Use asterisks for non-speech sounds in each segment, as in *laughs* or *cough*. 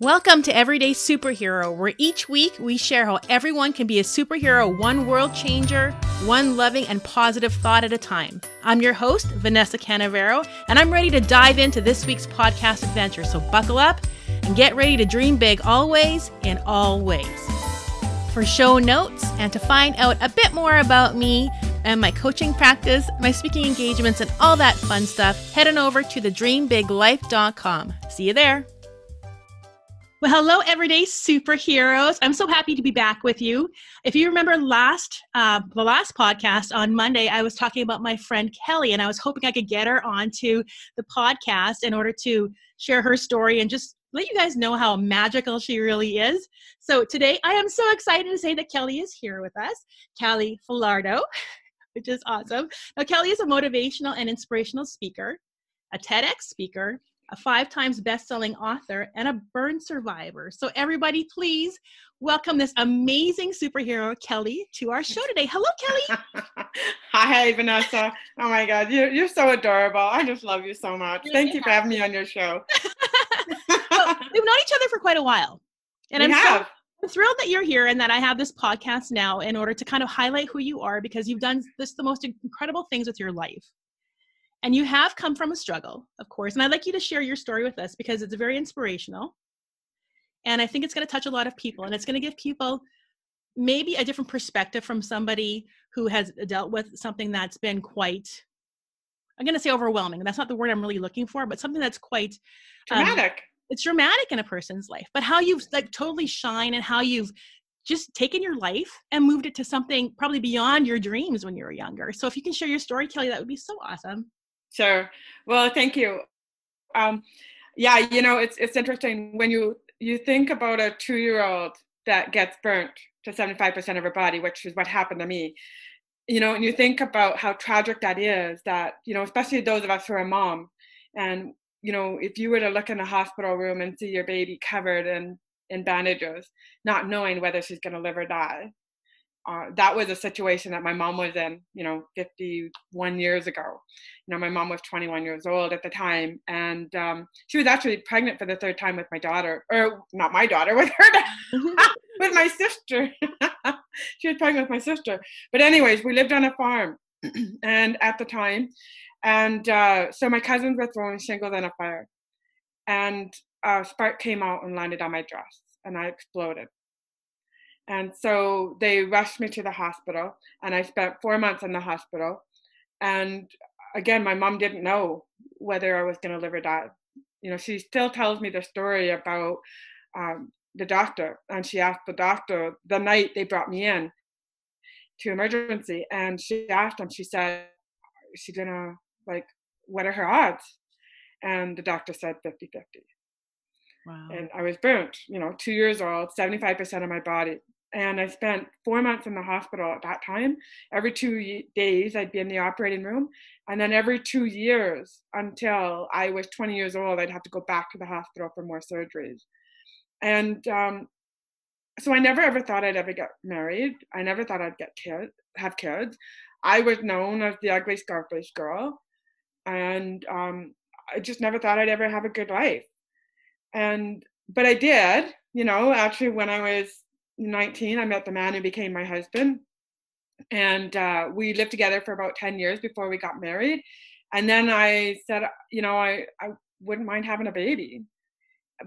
Welcome to Everyday Superhero, where each week we share how everyone can be a superhero, one world changer, one loving and positive thought at a time. I'm your host, Vanessa Canavero, and I'm ready to dive into this week's podcast adventure. So buckle up and get ready to dream big always in all ways. For show notes and to find out a bit more about me and my coaching practice, my speaking engagements, and all that fun stuff, head on over to thedreambiglife.com. See you there. Well, hello, everyday superheroes. I'm so happy to be back with you. If you remember last, uh, the last podcast on Monday, I was talking about my friend Kelly, and I was hoping I could get her onto the podcast in order to share her story and just let you guys know how magical she really is. So today, I am so excited to say that Kelly is here with us, Kelly Falardeau, *laughs* which is awesome. Now, Kelly is a motivational and inspirational speaker, a TEDx speaker, a five times best-selling author and a burn survivor. So everybody please welcome this amazing superhero kelly to our show today. Hello kelly. *laughs* Hi hey vanessa. Oh my god you're, you're so adorable. I just love you so much. Thank you for having me on your show. *laughs* Well, we've known each other for quite a while and we i'm have. so I'm thrilled that you're here and that I have this podcast now in order to kind of highlight who you are because you've done this the most incredible things with your life. And you have come from a struggle, of course. And I'd like you to share your story with us because it's very inspirational. And I think it's going to touch a lot of people and it's going to give people maybe a different perspective from somebody who has dealt with something that's been quite I'm going to say overwhelming. That's not the word I'm really looking for, but something that's quite dramatic. Um, it's dramatic in a person's life, but how you've like totally shine and how you've just taken your life and moved it to something probably beyond your dreams when you were younger. So if you can share your story, Kelly, that would be so awesome. Sure. Well, thank you. Um, yeah, you know, it's it's interesting when you you think about a two year old that gets burnt to 75% of her body, which is what happened to me. You know, and you think about how tragic that is, that, you know, especially those of us who are mom. And, you know, if you were to look in a hospital room and see your baby covered in, in bandages, not knowing whether she's going to live or die, uh, that was a situation that my mom was in, you know, 51 years ago. You know, my mom was 21 years old at the time, and um, she was actually pregnant for the third time with my daughter, or not my daughter, *laughs* with her, mm-hmm. *laughs* with my sister. *laughs* she was pregnant with my sister. But anyways, we lived on a farm, *clears throat* and at the time, and uh, so my cousins were throwing shingles in a fire, and a spark came out and landed on my dress, and I exploded and so they rushed me to the hospital, and I spent four months in the hospital. And again, my mom didn't know whether I was going to live or die. You know, she still tells me the story about um, the doctor, and she asked the doctor the night they brought me in to emergency, and she asked him, she said, "Is she gonna like, what are her odds?" And the doctor said 50 50. Wow. And I was burnt, you know, two years old, 75% of my body and I spent four months in the hospital at that time. Every two days, I'd be in the operating room, and then every two years until I was 20 years old, I'd have to go back to the hospital for more surgeries. And um, so I never ever thought I'd ever get married. I never thought I'd get kids, have kids. I was known as the ugly Scarface girl, and um, I just never thought I'd ever have a good life. And but I did, you know. Actually, when I was 19, I met the man who became my husband. And uh, we lived together for about 10 years before we got married. And then I said, you know, I, I wouldn't mind having a baby.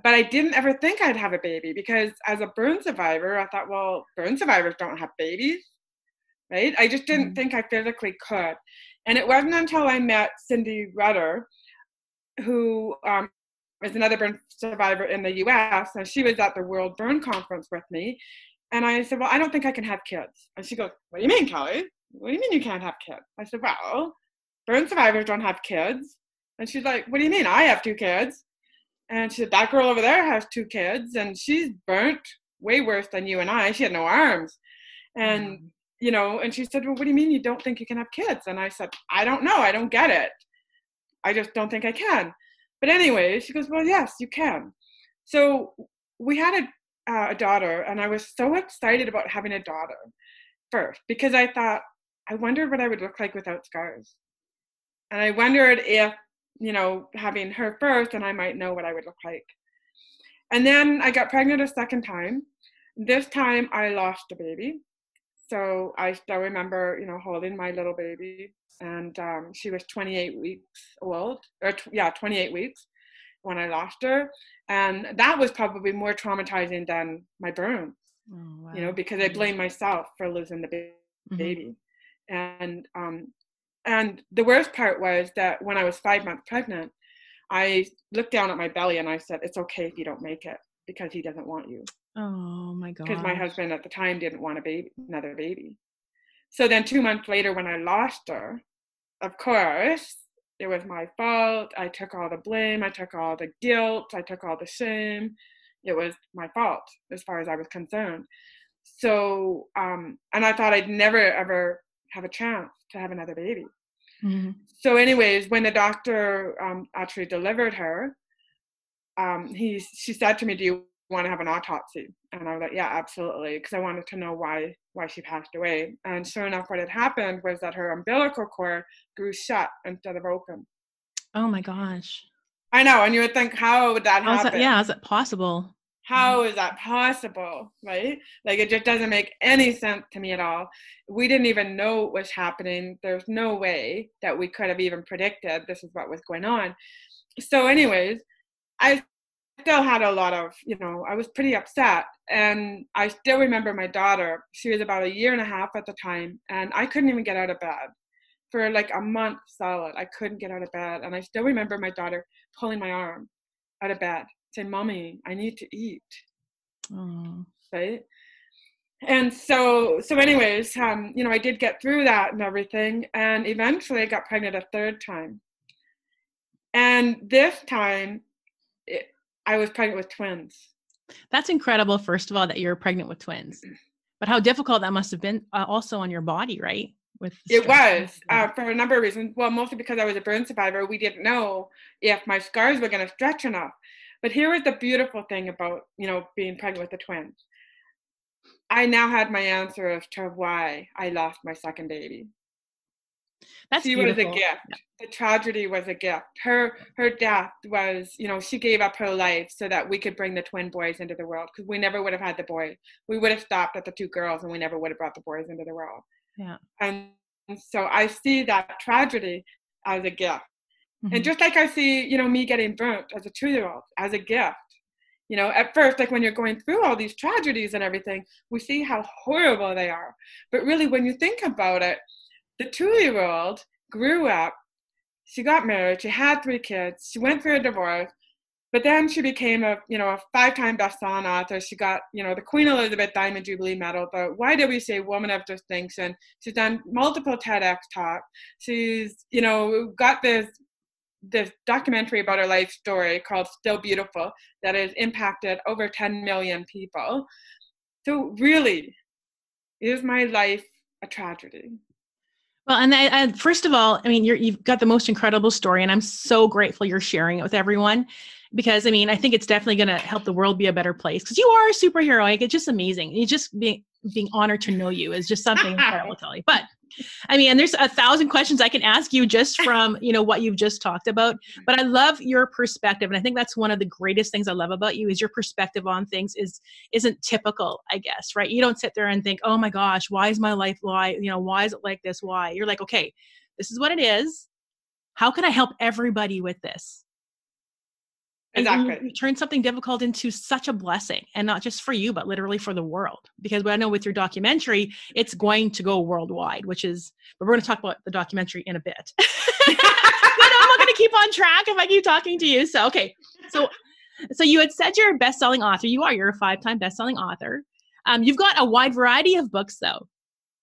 But I didn't ever think I'd have a baby because as a burn survivor, I thought, well, burn survivors don't have babies, right? I just didn't mm-hmm. think I physically could. And it wasn't until I met Cindy Rudder, who um, is another burn survivor in the US, and she was at the World Burn Conference with me. And I said, Well, I don't think I can have kids. And she goes, What do you mean, Kelly? What do you mean you can't have kids? I said, Well, burn survivors don't have kids. And she's like, What do you mean? I have two kids. And she said, That girl over there has two kids, and she's burnt way worse than you and I. She had no arms. And, mm. you know, and she said, Well, what do you mean you don't think you can have kids? And I said, I don't know. I don't get it. I just don't think I can. But anyway, she goes, Well, yes, you can. So we had a, uh, a daughter, and I was so excited about having a daughter first because I thought, I wondered what I would look like without scars. And I wondered if, you know, having her first, and I might know what I would look like. And then I got pregnant a second time. This time I lost a baby. So I still remember, you know, holding my little baby, and um, she was 28 weeks old, or t- yeah, 28 weeks when I lost her, and that was probably more traumatizing than my burn. Oh, wow. You know, because I blame myself for losing the mm-hmm. baby, mm-hmm. and um, and the worst part was that when I was five months pregnant, I looked down at my belly and I said, "It's okay if you don't make it because he doesn't want you." Oh my god! Because my husband at the time didn't want a baby, another baby. So then two months later, when I lost her, of course, it was my fault. I took all the blame. I took all the guilt. I took all the shame. It was my fault as far as I was concerned. So, um, and I thought I'd never ever have a chance to have another baby. Mm-hmm. So, anyways, when the doctor um, actually delivered her, um, he she said to me, "Do you want to have an autopsy?" And I was like, "Yeah, absolutely," because I wanted to know why why she passed away. And sure enough, what had happened was that her umbilical cord grew shut instead of open. Oh my gosh! I know, and you would think, how would that happen? That, yeah, is that possible? How mm. is that possible? Right? Like it just doesn't make any sense to me at all. We didn't even know what was happening. There's no way that we could have even predicted this is what was going on. So, anyways, I still had a lot of, you know, I was pretty upset. And I still remember my daughter. She was about a year and a half at the time, and I couldn't even get out of bed for like a month solid. I couldn't get out of bed. And I still remember my daughter pulling my arm out of bed saying, "Mommy, I need to eat." Right. And so, so anyways, um, you know, I did get through that and everything, and eventually I got pregnant a third time. And this time, I was pregnant with twins. That's incredible. First of all, that you're pregnant with twins, *clears throat* but how difficult that must have been uh, also on your body, right? With it was uh, for a number of reasons. Well, mostly because I was a burn survivor, we didn't know if my scars were going to stretch enough. But here was the beautiful thing about, you know, being pregnant with the twins. I now had my answer as to why I lost my second baby. That's she beautiful. was a gift. Yeah. The tragedy was a gift. Her her death was, you know, she gave up her life so that we could bring the twin boys into the world because we never would have had the boys. We would have stopped at the two girls and we never would have brought the boys into the world. Yeah. And so I see that tragedy as a gift. Mm-hmm. And just like I see, you know, me getting burnt as a two year old as a gift. You know, at first, like when you're going through all these tragedies and everything, we see how horrible they are. But really, when you think about it, the two year old grew up, she got married, she had three kids, she went through a divorce, but then she became a you know a five-time best-selling author. She got you know the Queen Elizabeth Diamond Jubilee Medal, but why do we say Woman of Distinction? She's done multiple TEDx talks. She's you know got this this documentary about her life story called Still Beautiful that has impacted over 10 million people. So, really, is my life a tragedy? Well, and I, I, first of all, I mean, you have got the most incredible story, and I'm so grateful you're sharing it with everyone because I mean, I think it's definitely going to help the world be a better place because you are a superhero. Like, it's just amazing. You just being being honored to know you is just something incredible, Kelly. *laughs* But I mean, there's a thousand questions I can ask you just from, you know, what you've just talked about. But I love your perspective. And I think that's one of the greatest things I love about you is your perspective on things is isn't typical, I guess, right? You don't sit there and think, oh my gosh, why is my life why, you know, why is it like this? Why? You're like, okay, this is what it is. How can I help everybody with this? Exactly. You, turn something difficult into such a blessing, and not just for you, but literally for the world. Because I know with your documentary, it's going to go worldwide, which is, but we're going to talk about the documentary in a bit. *laughs* but I'm not going to keep on track if I keep talking to you. So, okay. So, so you had said you're a best-selling author. You are. You're a five-time best-selling author. Um, you've got a wide variety of books, though.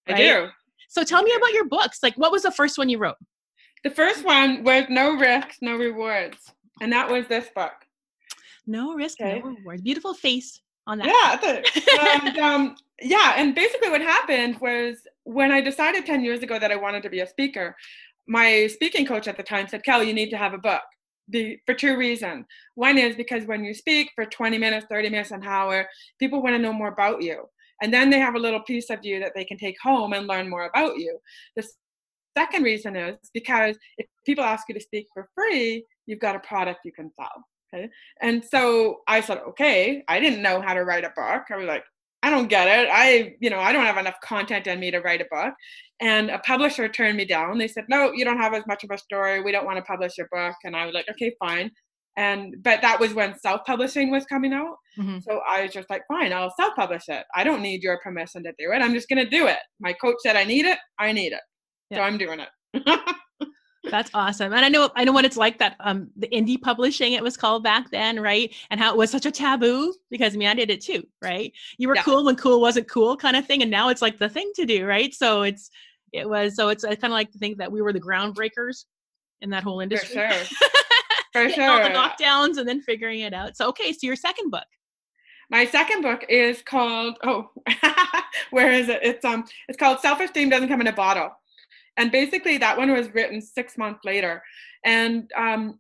Right? I do. So tell me about your books. Like, what was the first one you wrote? The first one was No Risks, No Rewards. And that was this book. No risk, okay. no rewards. Beautiful face on that. Yeah. and, *laughs* um, yeah. And basically, what happened was when I decided 10 years ago that I wanted to be a speaker, my speaking coach at the time said, Kelly, you need to have a book. The, for two reasons. One is because when you speak for 20 minutes, 30 minutes, an hour, people want to know more about you. And then they have a little piece of you that they can take home and learn more about you. The second reason is because if people ask you to speak for free, you've got a product you can sell. Okay. And so I said, okay, I didn't know how to write a book. I was like, I don't get it. I, you know, I don't have enough content in me to write a book. And a publisher turned me down. They said, no, you don't have as much of a story. We don't want to publish your book. And I was like, okay, fine. And, but that was when self publishing was coming out. Mm-hmm. So I was just like, fine, I'll self publish it. I don't need your permission to do it. I'm just going to do it. My coach said I need it. I need it. Yeah. So I'm doing it. *laughs* That's awesome. And I know I know what it's like that um the indie publishing it was called back then, right? And how it was such a taboo because I mean I did it too, right? You were yeah. cool when cool wasn't cool kind of thing and now it's like the thing to do, right? So it's it was so it's I kind of like to think that we were the groundbreakers in that whole industry. *laughs* For sure. For sure. All the lockdowns and then figuring it out. So okay, so your second book. My second book is called oh *laughs* where is it? It's um it's called Self Esteem Doesn't Come in a Bottle and basically, that one was written six months later. And um,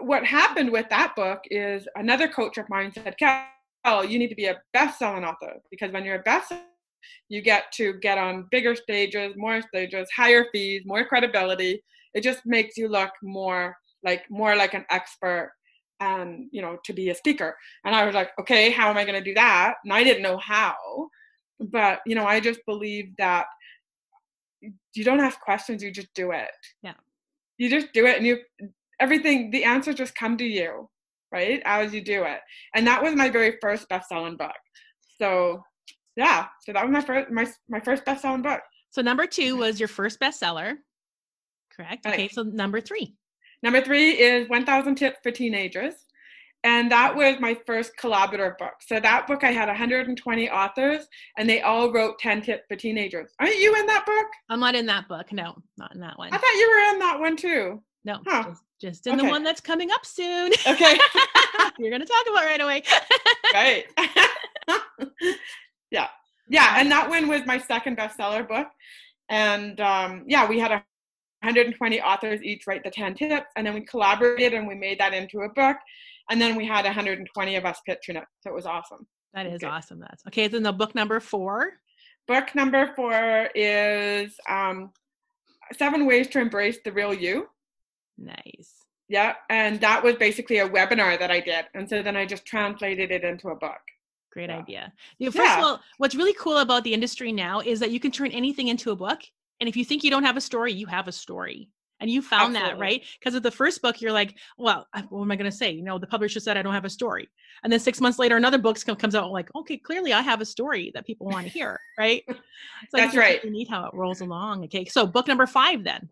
what happened with that book is another coach of mine said, Cal, you need to be a best-selling author because when you're a best you get to get on bigger stages, more stages, higher fees, more credibility. It just makes you look more like more like an expert and you know to be a speaker. And I was like, okay, how am I going to do that? And I didn't know how, but you know, I just believe that you don't ask questions you just do it. Yeah. You just do it and you everything the answers just come to you right as you do it. And that was my very first best-selling book. So yeah so that was my first my, my first best-selling book. So number two was your first bestseller correct? Okay so number three. Number three is 1000 tips for teenagers and that was my first collaborative book. So that book I had 120 authors and they all wrote 10 tips for teenagers. Aren't you in that book? I'm not in that book. No, not in that one. I thought you were in that one too. No, huh. just, just, in okay. the one that's coming up soon. Okay. *laughs* You're going to talk about right away. *laughs* right. *laughs* yeah. Yeah. And that one was my second bestseller book. And um, yeah, we had a 120 authors each write the 10 tips and then we collaborated and we made that into a book and then we had 120 of us pitching it. So it was awesome. That is awesome that's okay then the book number four? Book number four is um, seven ways to embrace the real you. Nice. Yeah and that was basically a webinar that i did and so then i just translated it into a book. Great yeah. idea. You know, first yeah. of all what's really cool about the industry now is that you can turn anything into a book and if you think you don't have a story you have a story and you found Absolutely. that right? Because of the first book you're like well what am i going to say? You know the publisher said i don't have a story and then six months later another book comes out like okay clearly i have a story that people want to hear right? So that's right. really neat how it rolls along. Okay so book number five then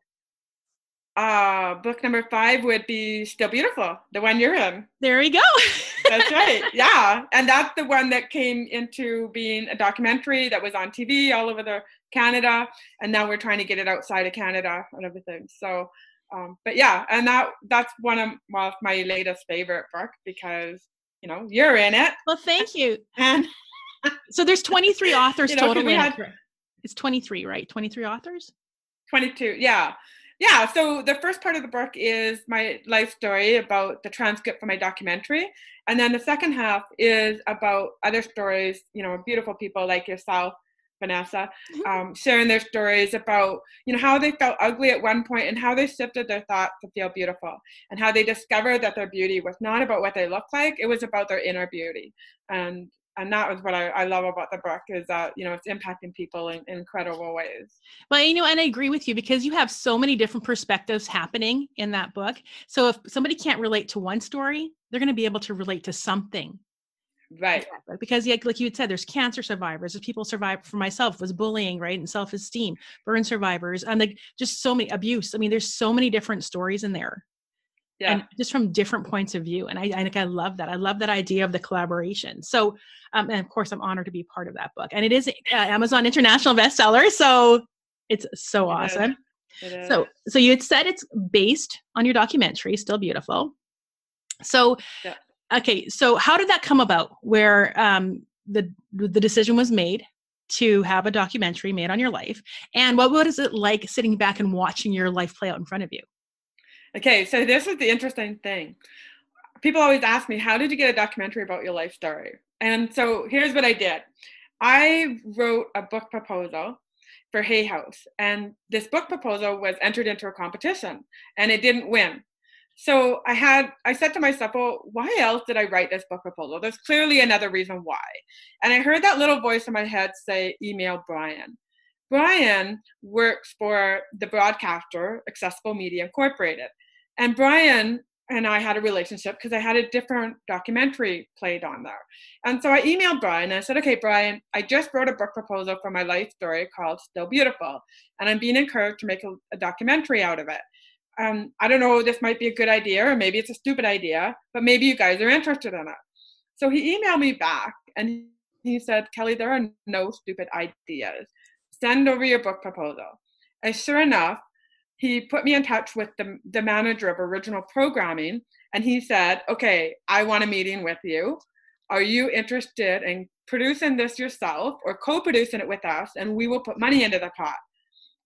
uh book number five would be still beautiful the one you're in there we go *laughs* that's right yeah and that's the one that came into being a documentary that was on tv all over the Canada, and now we're trying to get it outside of Canada and everything. So, um, but yeah, and that that's one of well, my latest favorite book because you know you're in it. Well, thank you. And so there's 23 authors you know, total. Had, it's 23, right? 23 authors. 22, yeah. Yeah, so the first part of the book is my life story about the transcript for my documentary. And then the second half is about other stories, you know, beautiful people like yourself Vanessa, mm-hmm. um, sharing their stories about you know how they felt ugly at one point and how they shifted their thoughts to feel beautiful, and how they discovered that their beauty was not about what they looked like; it was about their inner beauty. And and that was what I, I love about the book is that you know it's impacting people in, in incredible ways. Well, you know, and I agree with you because you have so many different perspectives happening in that book. So if somebody can't relate to one story, they're going to be able to relate to something. Right. Because yeah, like you had said there's cancer survivors. There's people survived for myself was bullying right and self-esteem burn survivors and like just so many abuse. I mean there's so many different stories in there yeah. and just from different points of view and i i, I love that i love that idea of the collaboration so um, and of course i'm honored to be part of that book and it is uh, amazon international bestseller so it's so it awesome so so you had said it's based on your documentary still beautiful so yeah. Okay, so how did that come about? Where um, the the decision was made to have a documentary made on your life, and what what is it like sitting back and watching your life play out in front of you? Okay, so this is the interesting thing. People always ask me, "How did you get a documentary about your life story?" And so here's what I did. I wrote a book proposal for Hay House, and this book proposal was entered into a competition, and it didn't win. so I had, I said to myself, well, why else did I write this book proposal? There's clearly another reason why. And I heard that little voice in my head say, email Brian. Brian works for the broadcaster Accessible Media Incorporated. And Brian and I had a relationship because I had a different documentary played on there. And so I emailed Brian and I said, okay, Brian, I just wrote a book proposal for my life story called Still Beautiful. And I'm being encouraged to make a, a documentary out of it um, I don't know, this might be a good idea, or maybe it's a stupid idea, but maybe you guys are interested in it. So he emailed me back and he said, Kelly, there are no stupid ideas. Send over your book proposal. And sure enough, he put me in touch with the, the manager of original programming and he said, Okay, I want a meeting with you. Are you interested in producing this yourself or co producing it with us? And we will put money into the pot.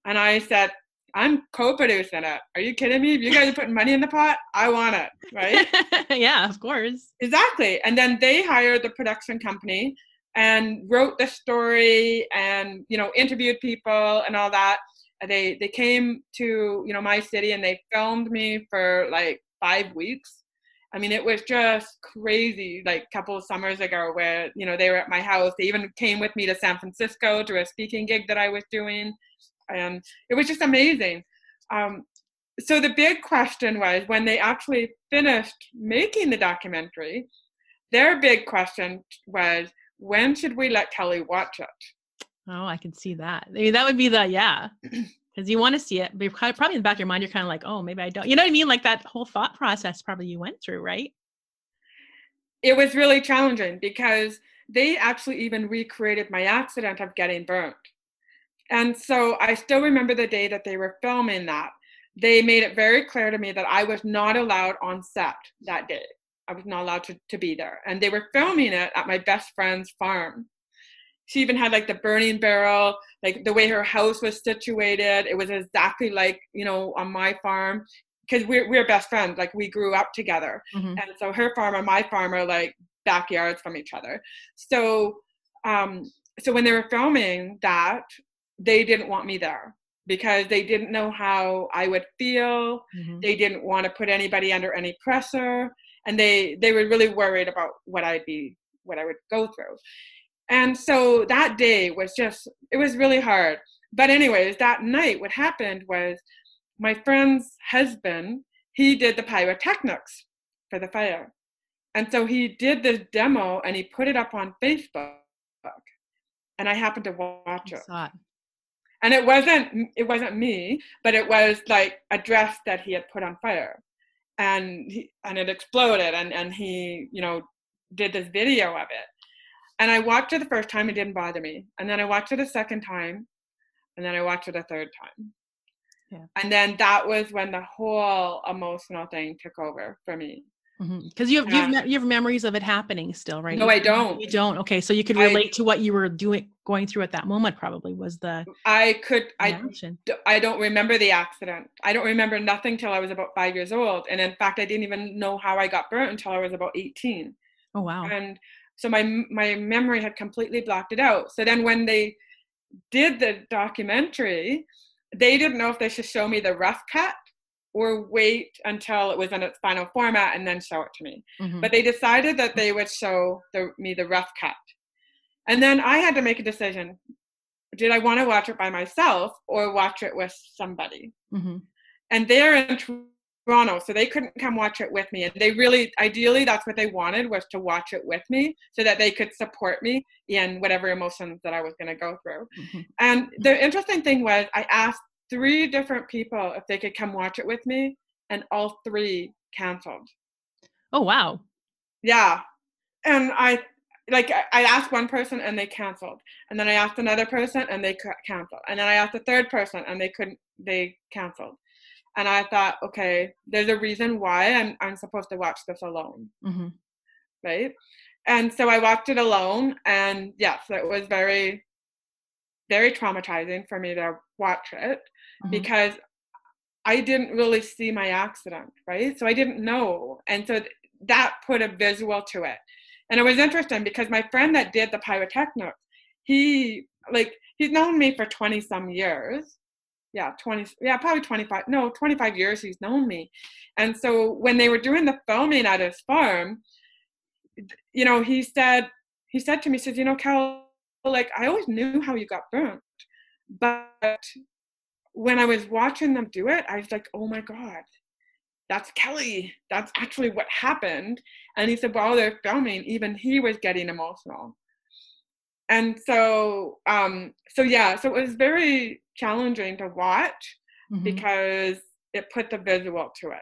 And I said, I'm co-producing it. Are you kidding me? If you guys are putting money in the pot, I want it, right? *laughs* yeah, of course. Exactly. And then they hired the production company and wrote the story and you know interviewed people and all that. They they came to you know my city and they filmed me for like five weeks. I mean, it was just crazy. Like a couple of summers ago, where you know they were at my house. They even came with me to San Francisco to a speaking gig that I was doing and it was just amazing. Um, so the big question was when they actually finished making the documentary, their big question was when should we let Kelly watch it? Oh, I can see that. I mean, that would be the yeah, *clears throat* because you want to see it, but probably in the back of your mind, you're kind of like, oh, maybe I don't. You know what I mean? Like that whole thought process probably you went through, right? It was really challenging because they actually even recreated my accident of getting burnt. And so I still remember the day that they were filming that. They made it very clear to me that I was not allowed on set that day. I was not allowed to, to be there. And they were filming it at my best friend's farm. She even had like the burning barrel, like the way her house was situated. It was exactly like, you know, on my farm. Because we're, we're best friends, like we grew up together. Mm-hmm. And so her farm and my farm are like backyards from each other. So um, so when they were filming that, they didn't want me there because they didn't know how I would feel. Mm-hmm. They didn't want to put anybody under any pressure, and they they were really worried about what I'd be what I would go through. And so that day was just it was really hard. But anyways, that night what happened was my friend's husband, he did the pyrotechnics for the fire. And so he did this demo and he put it up on Facebook. And I happened to watch it and it wasn't it wasn't me but it was like a dress that he had put on fire and he, and it exploded and and he you know did this video of it. And i watched it the first time it didn't bother me. And then i watched it a second time and then i watched it a third time. Yeah. and then that was when the whole emotional thing took over for me because mm-hmm. you have you have, you have memories of it happening still, right? No, I don't. You don't. Okay, so you could relate I, to what you were doing, going through at that moment. Probably was the. I could. I. I don't remember the accident. I don't remember nothing till I was about five years old, and in fact, I didn't even know how I got burnt until I was about eighteen. Oh wow! And so my my memory had completely blocked it out. So then when they did the documentary, they didn't know if they should show me the rough cut or wait until it was in its final format and then show it to me. Mm-hmm. But they decided that they would show the, me the rough cut. And then I had to make a decision. Did I want to watch it by myself or watch it with somebody? Mm-hmm. And they're in Toronto, so they couldn't come watch it with me. And they really, ideally, that's what they wanted was to watch it with me so that they could support me in whatever emotions that I was going to go through. Mm-hmm. And the interesting thing was, I asked three different people if they could come watch it with me, and all three canceled. Oh wow! Yeah, and I like I asked one person and they canceled, and then I asked another person and they canceled, and then I asked a third person and they couldn't. They canceled, and I thought, okay, there's a reason why I'm I'm supposed to watch this alone, mm-hmm. right? And so I watched it alone, and yes, it was very, very traumatizing for me to watch it mm-hmm. because I didn't really see my accident, right? So I didn't know. And so that put a visual to it. And it was interesting because my friend that did the pyrotechnics, he like he's known me for 20 some years, yeah 20 yeah probably 25 no 25 years he's known me and so when they were doing the filming at his farm you know he said he said to me he says you know cal like i always knew how you got burnt but when i was watching them do it i was like oh my god that's kelly. That's actually what happened. And he said while they're filming. Even he was getting emotional. And so um so yeah so it was very challenging to watch mm-hmm. because it put the visual to it.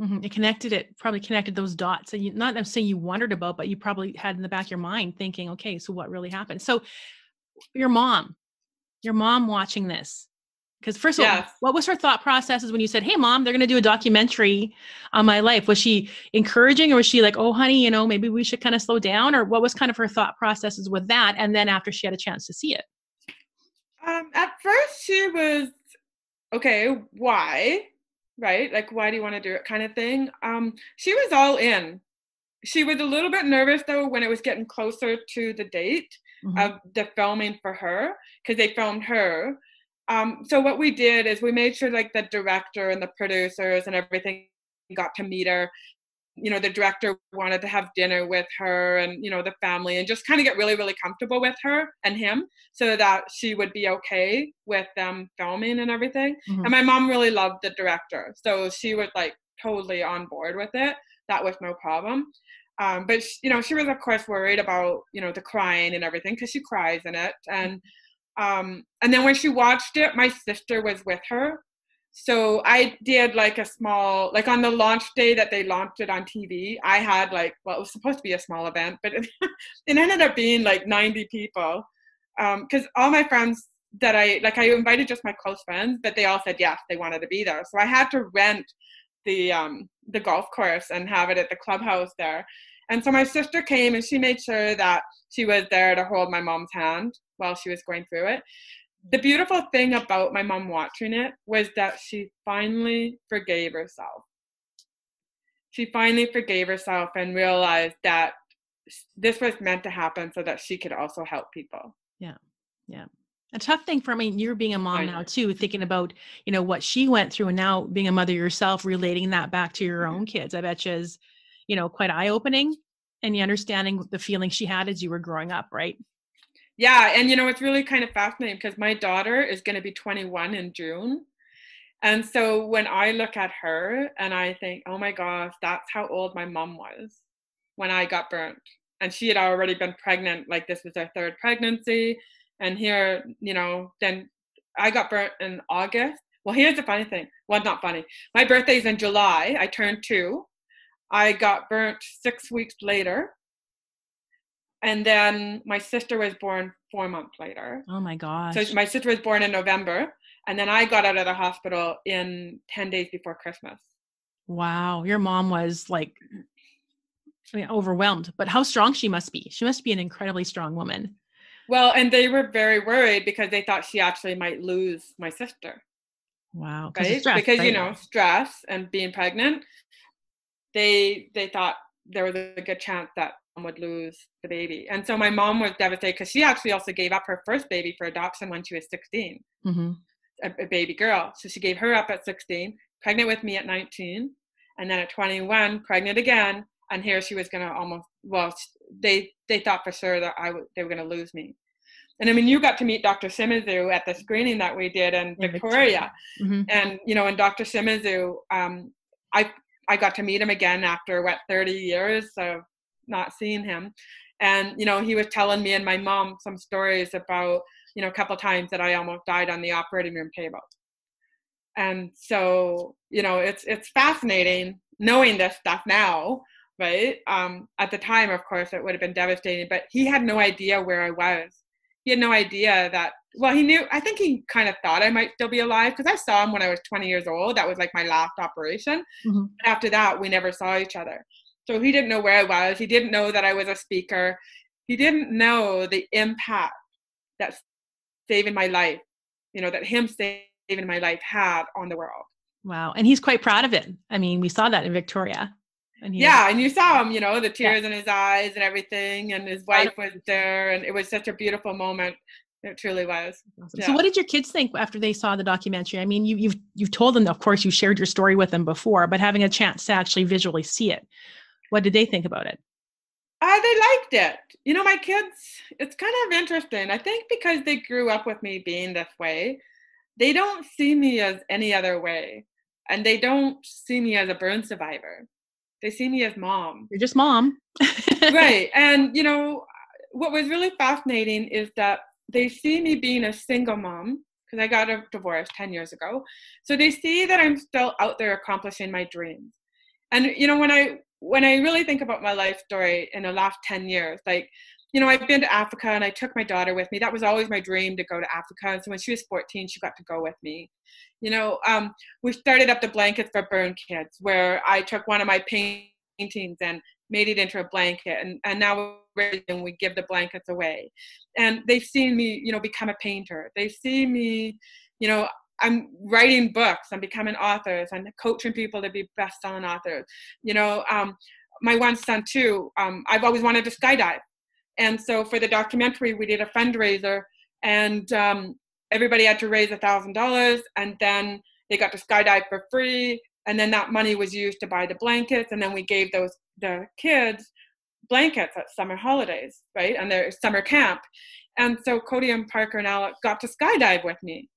Mm-hmm. it connected it probably connected those dots and you not i'm saying you wondered about but you probably had in the back of your mind thinking okay so what really happened? So your mom your mom watching this because first of yes. all, what was her thought processes when you said, "Hey, mom, they're going to do a documentary on my life"? Was she encouraging, or was she like, "Oh, honey, you know, maybe we should kind of slow down"? Or what was kind of her thought processes with that? And then after she had a chance to see it, um, at first she was okay. Why? Right? Like, why do you want to do it? Kind of thing. Um, she was all in. She was a little bit nervous though when it was getting closer to the date mm-hmm. of the filming for her because they filmed her um, so what we did is we made sure like the director and the producers and everything got to meet her. You know the director wanted to have dinner with her and you know the family and just kind of get really really comfortable with her and him so that she would be okay with them filming and everything. Mm-hmm. and my mom really loved the director so she was like totally on board with it. That was no problem. Um, but she, you know she was of course worried about you know the crying and everything because she cries in it. And um, and then when she watched it, my sister was with her. So I did like a small, like on the launch day that they launched it on TV, I had like, well, it was supposed to be a small event, but it, *laughs* it ended up being like 90 people. Because um, all my friends that I, like, I invited just my close friends, but they all said yes, they wanted to be there. So I had to rent the um, the golf course and have it at the clubhouse there. And so my sister came and she made sure that she was there to hold my mom's hand while she was going through it. The beautiful thing about my mom watching it was that she finally forgave herself. She finally forgave herself and realized that this was meant to happen so that she could also help people. Yeah. Yeah. A tough thing for I mean, you're being a mom now too, thinking about, you know, what she went through and now being a mother yourself, relating that back to your mm-hmm. own kids. I bet you is, you know, quite eye opening and you understanding the feeling she had as you were growing up, right? Yeah, and you know it's really kind of fascinating because my daughter is going to be 21 in June. And so when I look at her and I think, "Oh my gosh, that's how old my mom was when I got burnt." And she had already been pregnant, like this was her third pregnancy. And here, you know, then I got burnt in August. Well, here's the funny thing. Well, not funny. My birthday's in July. I turned two. I got burnt six weeks later. And then my sister was born four months later. Oh my gosh. So my sister was born in November. And then I got out of the hospital in 10 days before Christmas. Wow. Your mom was like I mean, overwhelmed, but how strong she must be. She must be an incredibly strong woman. Well, and they were very worried because they thought she actually might lose my sister. Wow. Right? Stress, because, right? you know, stress and being pregnant they they thought there was a good chance that mom would lose the baby. And so my mom was devastated because she actually also gave up her first baby for adoption when she was 16, mm-hmm. a, a, baby girl. So she gave her up at 16, pregnant with me at 19, and then at 21, pregnant again. And here she was going to almost, well, they they thought for sure that I w- they were going to lose me. And I mean, you got to meet Dr. Shimizu at the screening that we did in Victoria. Mm-hmm. And, you know, and Dr. Shimizu, um, I I got to meet him again after what 30 years of not seeing him. And you know, he was telling me and my mom some stories about, you know, a couple times that I almost died on the operating room table. And so, you know, it's it's fascinating knowing this stuff now, right? Um, at the time, of course, it would have been devastating, but he had no idea where I was. He had no idea that well, he knew, I think he kind of thought I might still be alive because I saw him when I was 20 years old. That was like my last operation. Mm-hmm. After that, we never saw each other. So he didn't know where I was. He didn't know that I was a speaker. He didn't know the impact that saving my life, you know, that him saving my life had on the world. Wow. And he's quite proud of it. I mean, we saw that in Victoria. And yeah, and you saw him, you know, the tears yeah. in his eyes and everything, and his wife was there, and it was such a beautiful moment It truly was. Awesome. Yeah. So, what did your kids think after they saw the documentary? I mean, you, you've you've told them, of course, you shared your story with them before, but having a chance to actually visually see it, what did they think about it? Uh, they liked it. You know, my kids. It's kind of interesting. I think because they grew up with me being this way, they don't see me as any other way, and they don't see me as a burn survivor. They see me as mom. You're just mom, *laughs* right? And you know, what was really fascinating is that they see me being a single mom because I got a divorce 10 years ago. So they see that I'm still out there accomplishing my dreams. And you know, when I when I really think about my life story in the last 10 years, like, you know, I've been to Africa and I took my daughter with me. That was always my dream to go to Africa. And so when she was 14, she got to go with me. You know, um, we started up the Blankets for Burn Kids, where I took one of my paintings and made it into a blanket. And, and now and we give the blankets away. And they've seen me, you know, become a painter. They see me, you know, I'm writing books. I'm becoming authors. I'm coaching people to be best-selling authors. You know, um, my one son too. Um, I've always wanted to skydive, and so for the documentary, we did a fundraiser, and um, everybody had to raise a thousand dollars, and then they got to skydive for free, and then that money was used to buy the blankets, and then we gave those the kids blankets at summer holidays, right, and their summer camp. And so Cody and Parker and Alec got to skydive with me.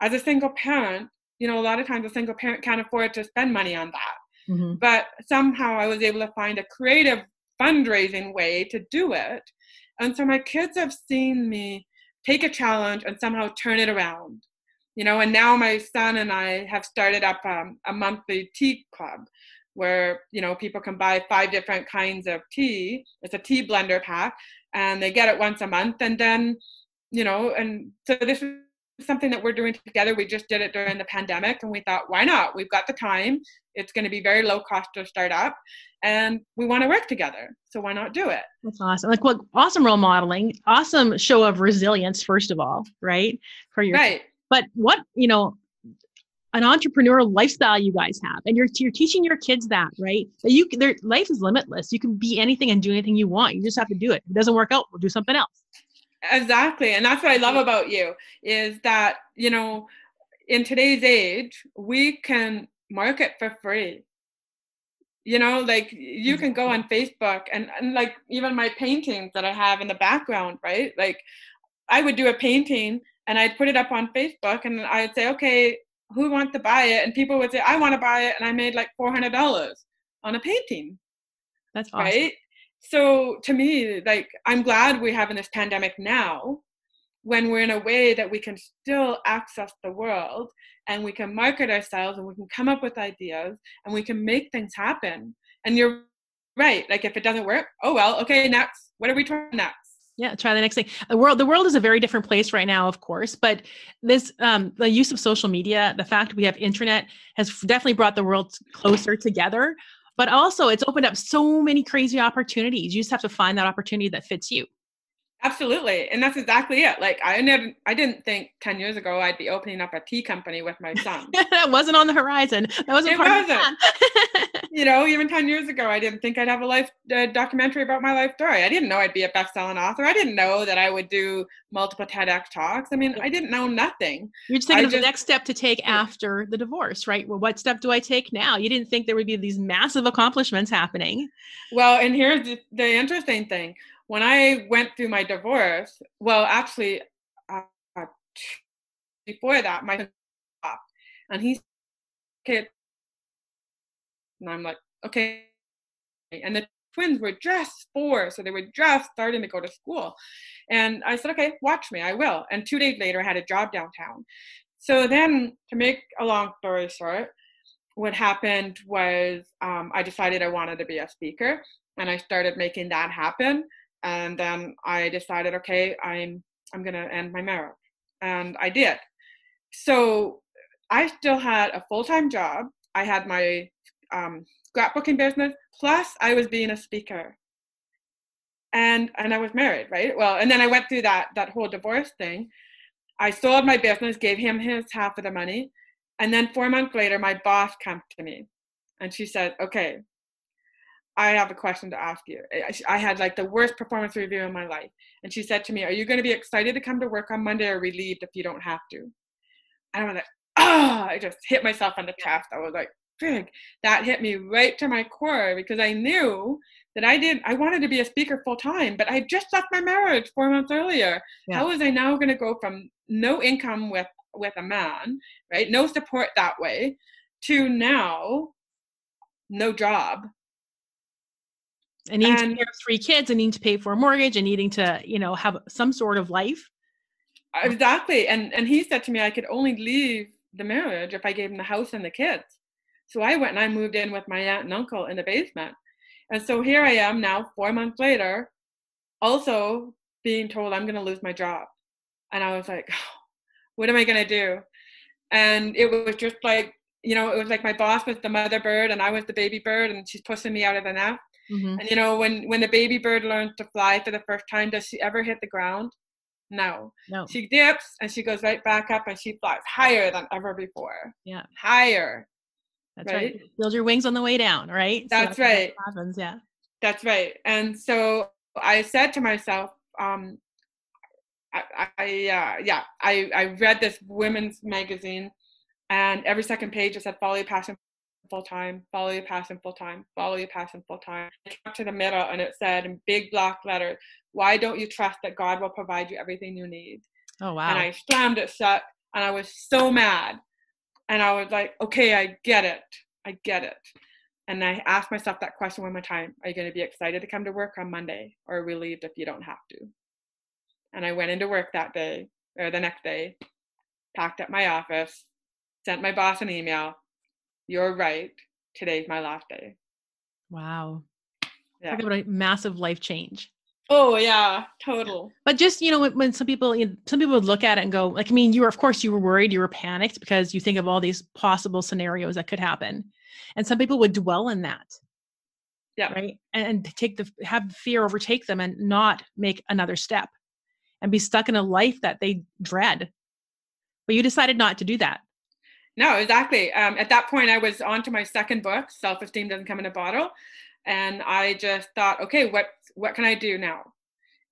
As a single parent, you know, a lot of times a single parent can't afford to spend money on that. Mm-hmm. But somehow I was able to find a creative fundraising way to do it. And so my kids have seen me take a challenge and somehow turn it around. You know, and now my son and I have started up um, a monthly tea club where you know people can buy five different kinds of tea. It's a tea blender pack and they get it once a month and then you know and so this is something that we're doing together. We just did it during the pandemic and we thought why not? We've got the time. It's going to be very low cost to start up and we want to work together so why not do it? That's awesome. Like what awesome role modeling awesome show of resilience first of all right for your right. but what you know an entrepreneurial lifestyle you guys have and you're you're teaching your kids that right? That you their life is limitless. You can be anything and do anything you want. You just have to do it. If it doesn't work out we'll do something else. Exactly and that's what i love about you is that you know in today's age we can market for free. You know like you can go on facebook and, and like even my paintings that i have in the background right? Like i would do a painting and i'd put it up on facebook and i'd say okay who wants to buy it? And people would say, I want to buy it. And I made like $400 on a painting. That's awesome. Right. So to me, like, I'm glad we're having this pandemic now when we're in a way that we can still access the world and we can market ourselves and we can come up with ideas and we can make things happen. And you're right. Like, if it doesn't work, oh well, okay, next. What are we trying next? Yeah try the next thing the world the world is a very different place right now of course but this um, the use of social media the fact we have internet has definitely brought the world closer together but also it's opened up so many crazy opportunities you just have to find that opportunity that fits you Absolutely. And that's exactly it. Like I never I didn't think 10 years ago I'd be opening up a tea company with my son. *laughs* that wasn't on the horizon. That wasn't it part wasn't. of the plan. *laughs* you know, even 10 years ago I didn't think I'd have a life uh, documentary about my life story. I didn't know I'd be a best-selling author. I didn't know that I would do multiple TEDx talks. I mean, I didn't know nothing. You're just thinking I of just, the next step to take after the divorce, right? Well, what step do I take now? You didn't think there would be these massive accomplishments happening. Well, and here's the, the interesting thing when I went through my divorce, well, actually, uh, before that, my and he kid, and I'm like, okay, and the twins were just four, so they were just starting to go to school, and I said, okay, watch me, I will. And two days later, I had a job downtown. So then, to make a long story short, what happened was um, I decided I wanted to be a speaker, and I started making that happen and then I decided, okay, I'm I'm gonna end my marriage, and I did. So I still had a full time job. I had my um, scrapbooking business, plus I was being a speaker, and and I was married, right? Well, and then I went through that that whole divorce thing. I sold my business, gave him his half of the money, and then four months later, my boss came to me, and she said, "Okay, I have a question to ask you. I had like the worst performance review in my life. And she said to me, Are you going to be excited to come to work on Monday or relieved if you don't have to? And I was like, Oh, I just hit myself on the chest. I was like, Frig, that hit me right to my core because I knew that I did I wanted to be a speaker full time, but I just left my marriage four months earlier. Yeah. How was I now going to go from no income with with a man, right? No support that way, to now no job and needing and, to care three kids and needing to pay for a mortgage and needing to you know have some sort of life exactly and and he said to me i could only leave the marriage if i gave him the house and the kids so i went and i moved in with my aunt and uncle in the basement and so here i am now four months later also being told i'm going to lose my job and i was like oh, *sighs* what am i going to do and it was just like you know it was like my boss was the mother bird and i was the baby bird and she's pushing me out of the nest Mm-hmm. And you know, when when the baby bird learns to fly for the first time, does she ever hit the ground? No. No. She dips and she goes right back up and she flies higher than ever before. Yeah. Higher. That's right. right. Build your wings on the way down, right? That's, so that's right. happens, yeah. That's right. And so I said to myself, um, I, I uh, yeah, I, I read this women's magazine and every second page it said follow your passion full time, follow your passion full time, follow your passion full time. I came to the middle and it said in big block letters, why don't you trust that God will provide you everything you need? Oh wow. And I slammed it shut and I was so mad. And I was like, okay, I get it. I get it. And I asked myself that question one more time. Are you going to be excited to come to work on Monday or relieved if you don't have to? And I went into work that day or the next day, packed up my office, sent my boss an email, you're right. Today's my last day. Wow. Yeah. Talk about a massive life change. Oh yeah, total. But just you know, when, when some people, you know, some people would look at it and go, like, I mean, you were, of course, you were worried, you were panicked because you think of all these possible scenarios that could happen, and some people would dwell in that. Yeah. Right. And, and take the have fear overtake them and not make another step, and be stuck in a life that they dread. But you decided not to do that. No, exactly. Um, at that point, I was on to my second book, Self Esteem Doesn't Come in a Bottle. And I just thought, okay, what what can I do now?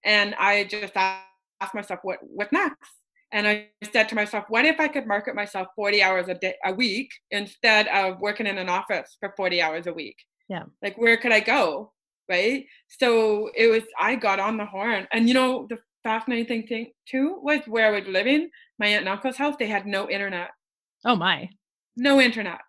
And I just asked myself, what what next? And I said to myself, what if I could market myself 40 hours a day a week instead of working in an office for 40 hours a week? Yeah. Like where could I go? Right. So it was I got on the horn. And you know, the fascinating thing too was where I was living, my aunt and uncle's house, they had no internet. Oh my. No internet.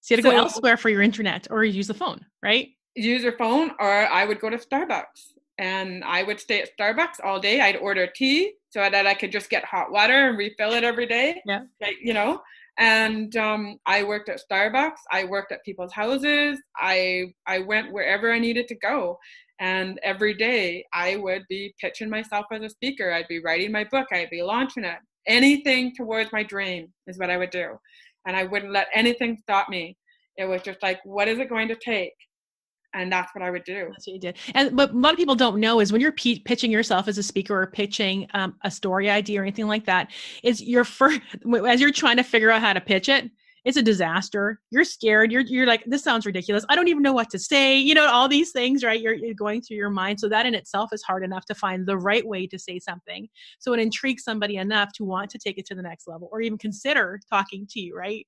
So you had to so, go elsewhere for your internet or use the phone, right? Use your phone, or I would go to Starbucks and I would stay at Starbucks all day. I'd order tea so that I could just get hot water and refill it every day. Yeah. Like, you know, and um, I worked at Starbucks. I worked at people's houses. I I went wherever I needed to go, and every day I would be pitching myself as a speaker. I'd be writing my book. I'd be launching it anything towards my dream is what I would do. And I wouldn't let anything stop me. It was just like, what is it going to take? And that's what I would do. That's what you did. And what a lot of people don't know is when you're p- pitching yourself as a speaker or pitching um, a story idea or anything like that, is your first, *laughs* as you're trying to figure out how to pitch it, it's a disaster. You're scared. You're you're like this sounds ridiculous. I don't even know what to say. You know all these things right? You're, you're going through your mind. So that in itself is hard enough to find the right way to say something. So it intrigues somebody enough to want to take it to the next level or even consider talking to you right?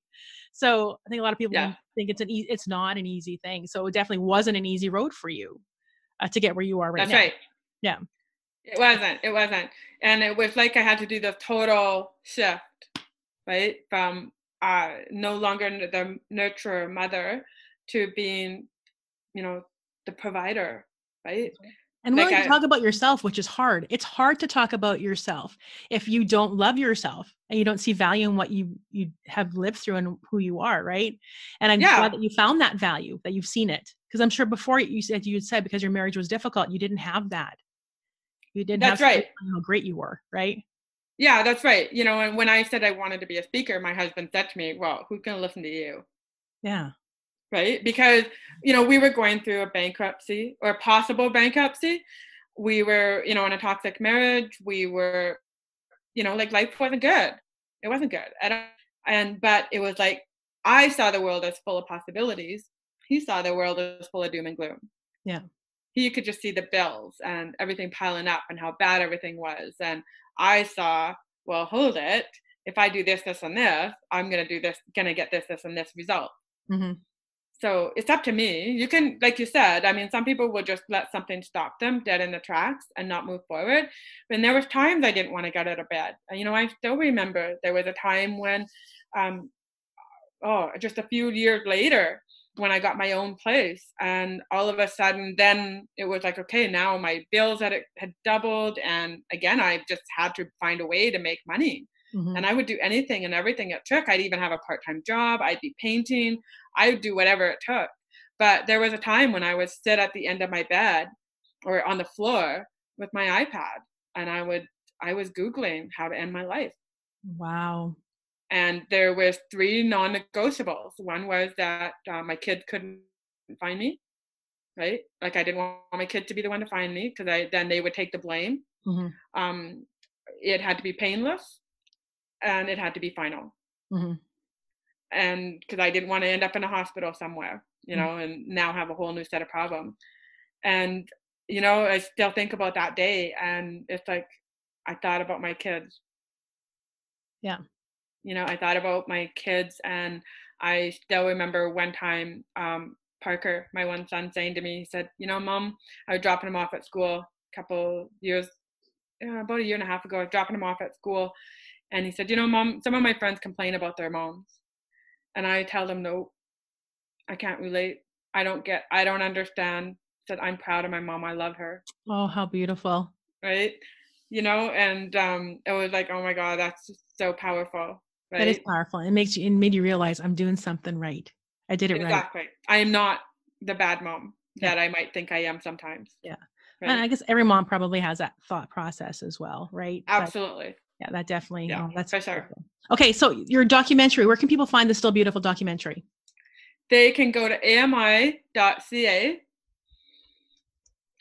So i think a lot of people yeah. think it's an e- it's not an easy thing. So it definitely wasn't an easy road for you uh, to get where you are right now. that's now. right. Yeah. It wasn't. It wasn't. And it was like i had to do the total shift right? From uh, no longer the nurturer mother to being you know the provider right? And willing like to talk about yourself which is hard. It's hard to talk about yourself if you don't love yourself and you don't see value in what you you have lived through and who you are right? And i'm yeah. glad that you found that value that you've seen it. Because i'm sure before you said you said because your marriage was difficult you didn't have that. You didn't that's have right. how great you were right yeah, that's right. You know, and when I said I wanted to be a speaker, my husband said to me, Well, who's going to listen to you? Yeah. Right. Because, you know, we were going through a bankruptcy or a possible bankruptcy. We were, you know, in a toxic marriage. We were, you know, like life wasn't good. It wasn't good. And, and but it was like, I saw the world as full of possibilities. He saw the world as full of doom and gloom. Yeah. He could just see the bills and everything piling up and how bad everything was. And I saw, well, hold it. If I do this, this, and this, I'm gonna do this, gonna get this, this, and this result. Mm-hmm. So it's up to me. You can, like you said, I mean, some people will just let something stop them dead in the tracks and not move forward. And there was times I didn't want to get out of bed. And, you know, I still remember there was a time when, um, oh, just a few years later, when I got my own place, and all of a sudden, then it was like, okay, now my bills had had doubled, and again, I just had to find a way to make money. Mm-hmm. And I would do anything and everything it took. I'd even have a part time job. I'd be painting. I would do whatever it took. But there was a time when I would sit at the end of my bed or on the floor with my iPad and I would I was googling how to end my life. Wow. And there was three non-negotiables. One was that uh, my kid couldn't find me, right? Like I didn't want my kid to be the one to find me because I then they would take the blame. Mm-hmm. Um, it had to be painless, and it had to be final. Mm-hmm and because I didn't want to end up in a hospital somewhere, you mm. know, mm and now have a whole new set of problems. And you know, I still think about that day, and it's like I thought about my kids. Yeah. You know, I thought about my kids, and I still remember one time um, Parker, my one son, saying to me, he said, "You know, mom, I was dropping him off at school a couple years, about a year and a half ago. I was dropping him off at school." And he said, You know, mom, some of my friends complain about their moms and I tell them, no, I can't relate. I don't get, I don't understand. That I'm proud of my mom. I love her. Oh, how beautiful. Right. You know, and um, it was like, oh my God, that's so powerful. Right? That is powerful. It makes you, it made you realize I'm doing something right. I did it exactly. right. Exactly. I am not the bad mom that I might think I am sometimes. Yeah. Right? And I guess every mom probably has that thought process as well, right? Absolutely. But yeah, that definitely. Yeah, oh, that's for sure. Okay, so your documentary. Where can people find the Still Beautiful documentary? They can go to ami.ca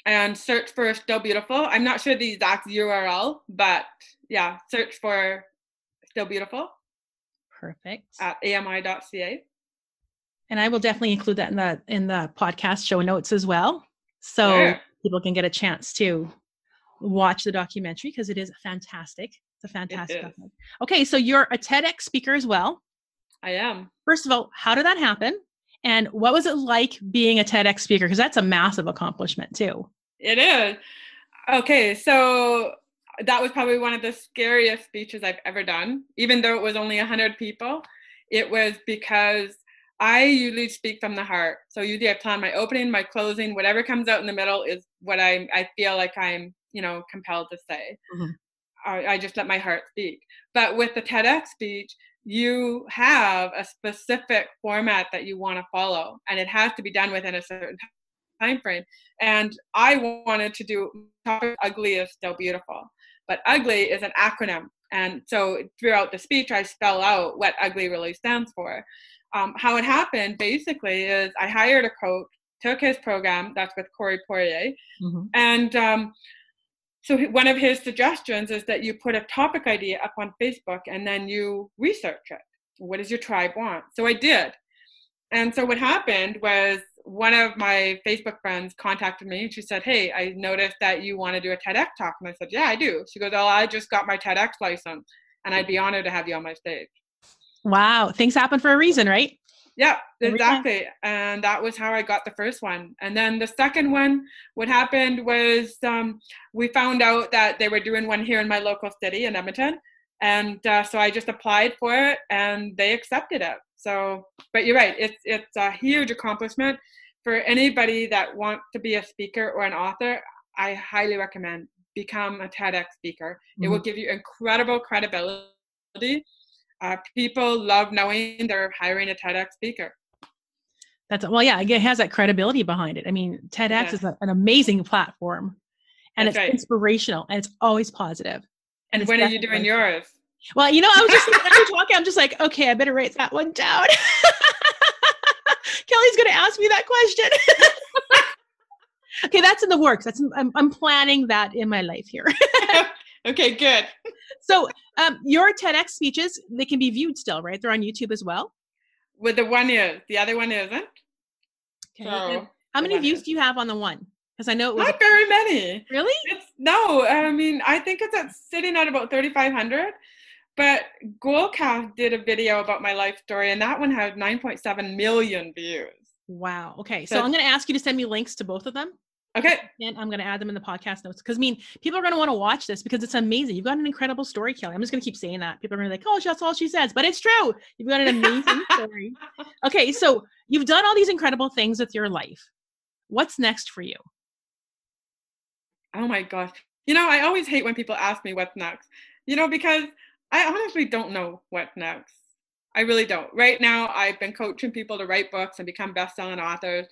and search for Still Beautiful. I'm not sure the exact URL, but yeah, search for Still Beautiful. Perfect. At ami.ca. And I will definitely include that in the in the podcast show notes as well, so sure. people can get a chance to watch the documentary because it is fantastic. It's a fantastic. It okay, so you're a TEDx speaker as well. I am. First of all, how did that happen? And what was it like being a TEDx speaker? Because that's a massive accomplishment too. It is. Okay, so that was probably one of the scariest speeches I've ever done, even though it was only 100 people. It was because I usually speak from the heart. So usually I plan my opening, my closing, whatever comes out in the middle is what I I feel like I'm, you know, compelled to say. Mm-hmm. I, I just let my heart speak. But with the TEDx speech, you have a specific format that you want to follow, and it has to be done within a certain time frame. And I wanted to do topic ugly is still beautiful, but ugly is an acronym. And so throughout the speech, I spell out what ugly really stands for. Um, how it happened basically is I hired a coach, took his program, that's with Corey Poirier, mm-hmm. and um, so one of his suggestions is that you put a topic idea up on Facebook and then you research it. What does your tribe want? So I did. And so what happened was one of my Facebook friends contacted me and she said, Hey, I noticed that you want to do a TEDx talk. And I said, Yeah, I do. She goes, Oh, I just got my TEDx license and I'd be honored to have you on my stage. Wow. Things happen for a reason, right? Yeah, exactly. And that was how I got the first one. And then the second one, what happened was um, we found out that they were doing one here in my local city in Edmonton. And uh, so I just applied for it and they accepted it. So, but you're right, it's, it's a huge accomplishment for anybody that wants to be a speaker or an author. I highly recommend become a TEDx speaker. Mm-hmm. It will mm-hmm. give you incredible credibility uh, people love knowing they're hiring a TEDx speaker. That's well, yeah, it has that credibility behind it. I mean, TEDx yes. is a, an amazing platform, and That's it's right. inspirational, and it's always positive. And, and when are you doing yours? Well, you know, I was just after *laughs* talking, I'm just like, okay, I better write that one down. *laughs* Kelly's going to ask me that question. *laughs* okay, that's in the works. That's I'm, I'm planning that in my life here. okay, good. So um, your TEDx speeches, they can be viewed still, right? They're on YouTube as well. With the one is, the other one isn't. Okay. So. How many views is. do you have on the one? Because I know it was Not very many. really. It's no, I mean, I think it's at sitting at about 3,500. But Goalcast did a video about my life story, and that one had 9.7 million views. Wow. Okay. So So- I'm going to ask you to send me links to both of them. Okay, And I'm going to add them in the podcast notes because I mean, people are going to want to watch this because it's amazing. You've got an incredible story, Kelly. I'm just going to keep saying that. People are going to be like, oh, that's all she says, but it's true. You've got an amazing *laughs* story. Okay. So you've done all these incredible things with your life. What's next for you? Oh my gosh. You know, I always hate when people ask me what's next, you know, because I honestly don't know what's next. I really don't. Right now, I've been coaching people to write books and become best-selling authors.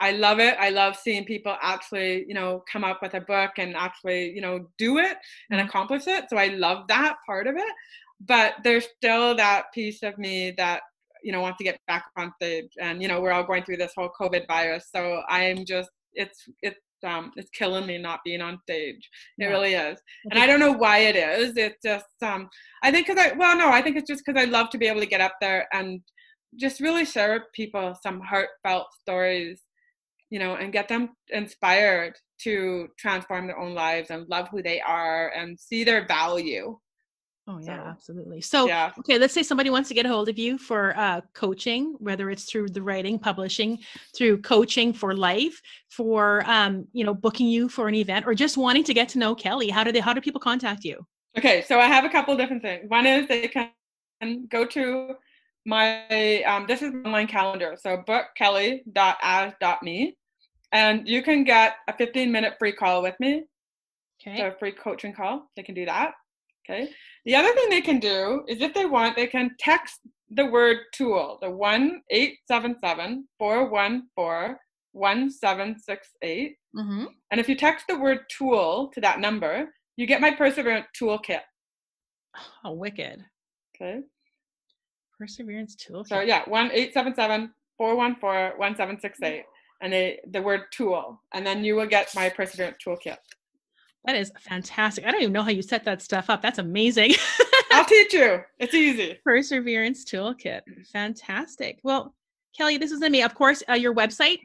I love it. I love seeing people actually, you know, come up with a book and actually, you know, do it and mm-hmm. accomplish it. So I love that part of it. But there's still that piece of me that, you know, wants to get back on stage. And, you know, we're all going through this whole COVID virus. So I'm just, it's, it's, um, it's killing me not being on stage. It Yeah. really is. And I don't know why it is. It's just, um, I think because I, well, no, I think it's just because I love to be able to get up there and just really share with people some heartfelt stories, you know, and get them inspired to transform their own lives and love who they are and see their value. Oh yeah, So, absolutely. So yeah. okay, let's say somebody wants to get a hold of you for uh, coaching, whether it's through the writing, publishing, through coaching for life, for um, you know, booking you for an event, or just wanting to get to know Kelly. How do they? How do people contact you? Okay, so I have a couple different things. One is they can go to my um, this is my online calendar. So bookkelly.as.me, and you can get a 15 minute free call with me. Okay. So a free coaching call. They can do that. Okay. The other thing they can do is if they want, they can text the word tool, the one eight seven seven four one four one seven six eight. mm-hmm. And if you text the word tool to that number, you get my Perseverance toolkit. Oh, wicked. Okay. Perseverance tool. So yeah, one eight seven seven four one four one seven six eight, and they the word tool, and then you will get my Perseverance toolkit. That is fantastic. I don't even know how you set that stuff up. That's amazing. I'll *laughs* teach you. It's easy. Perseverance toolkit. Fantastic. Well, Kelly, this is me. Of course, uh, your website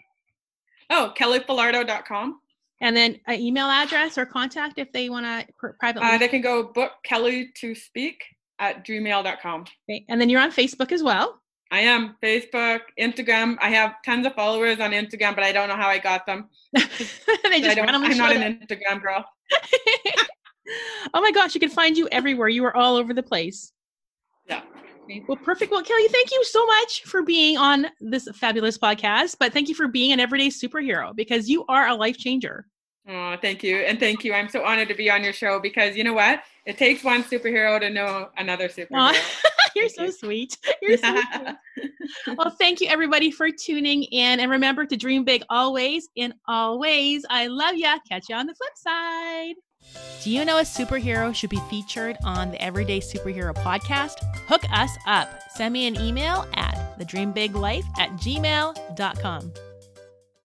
Oh, kellyfalardeau.com. and then an email address or contact if they want to pr- privately. Uh, they can go book Kelly to speak at gmail.com. Okay, And then you're on Facebook as well. I am Facebook, Instagram. I have tons of followers on Instagram, but I don't know how I got them. *laughs* they just randomly I'm not showed an up. Instagram girl. *laughs* oh my gosh, you can find you everywhere. You are all over the place. Yeah. Well, perfect. Well, Kelly, thank you so much for being on this fabulous podcast. But thank you for being an everyday superhero because you are a life changer. Oh, thank you. And thank you. I'm so honored to be on your show because you know what? It takes one superhero to know another superhero. *laughs* *laughs* You're so sweet. *laughs* You're so *laughs* sweet. Well, thank you everybody for tuning in. And remember to dream big always. In always, I love ya. Catch you on the flip side. Do you know a superhero should be featured on the Everyday Superhero podcast? Hook us up. Send me an email at thedreambiglife at gmail.com.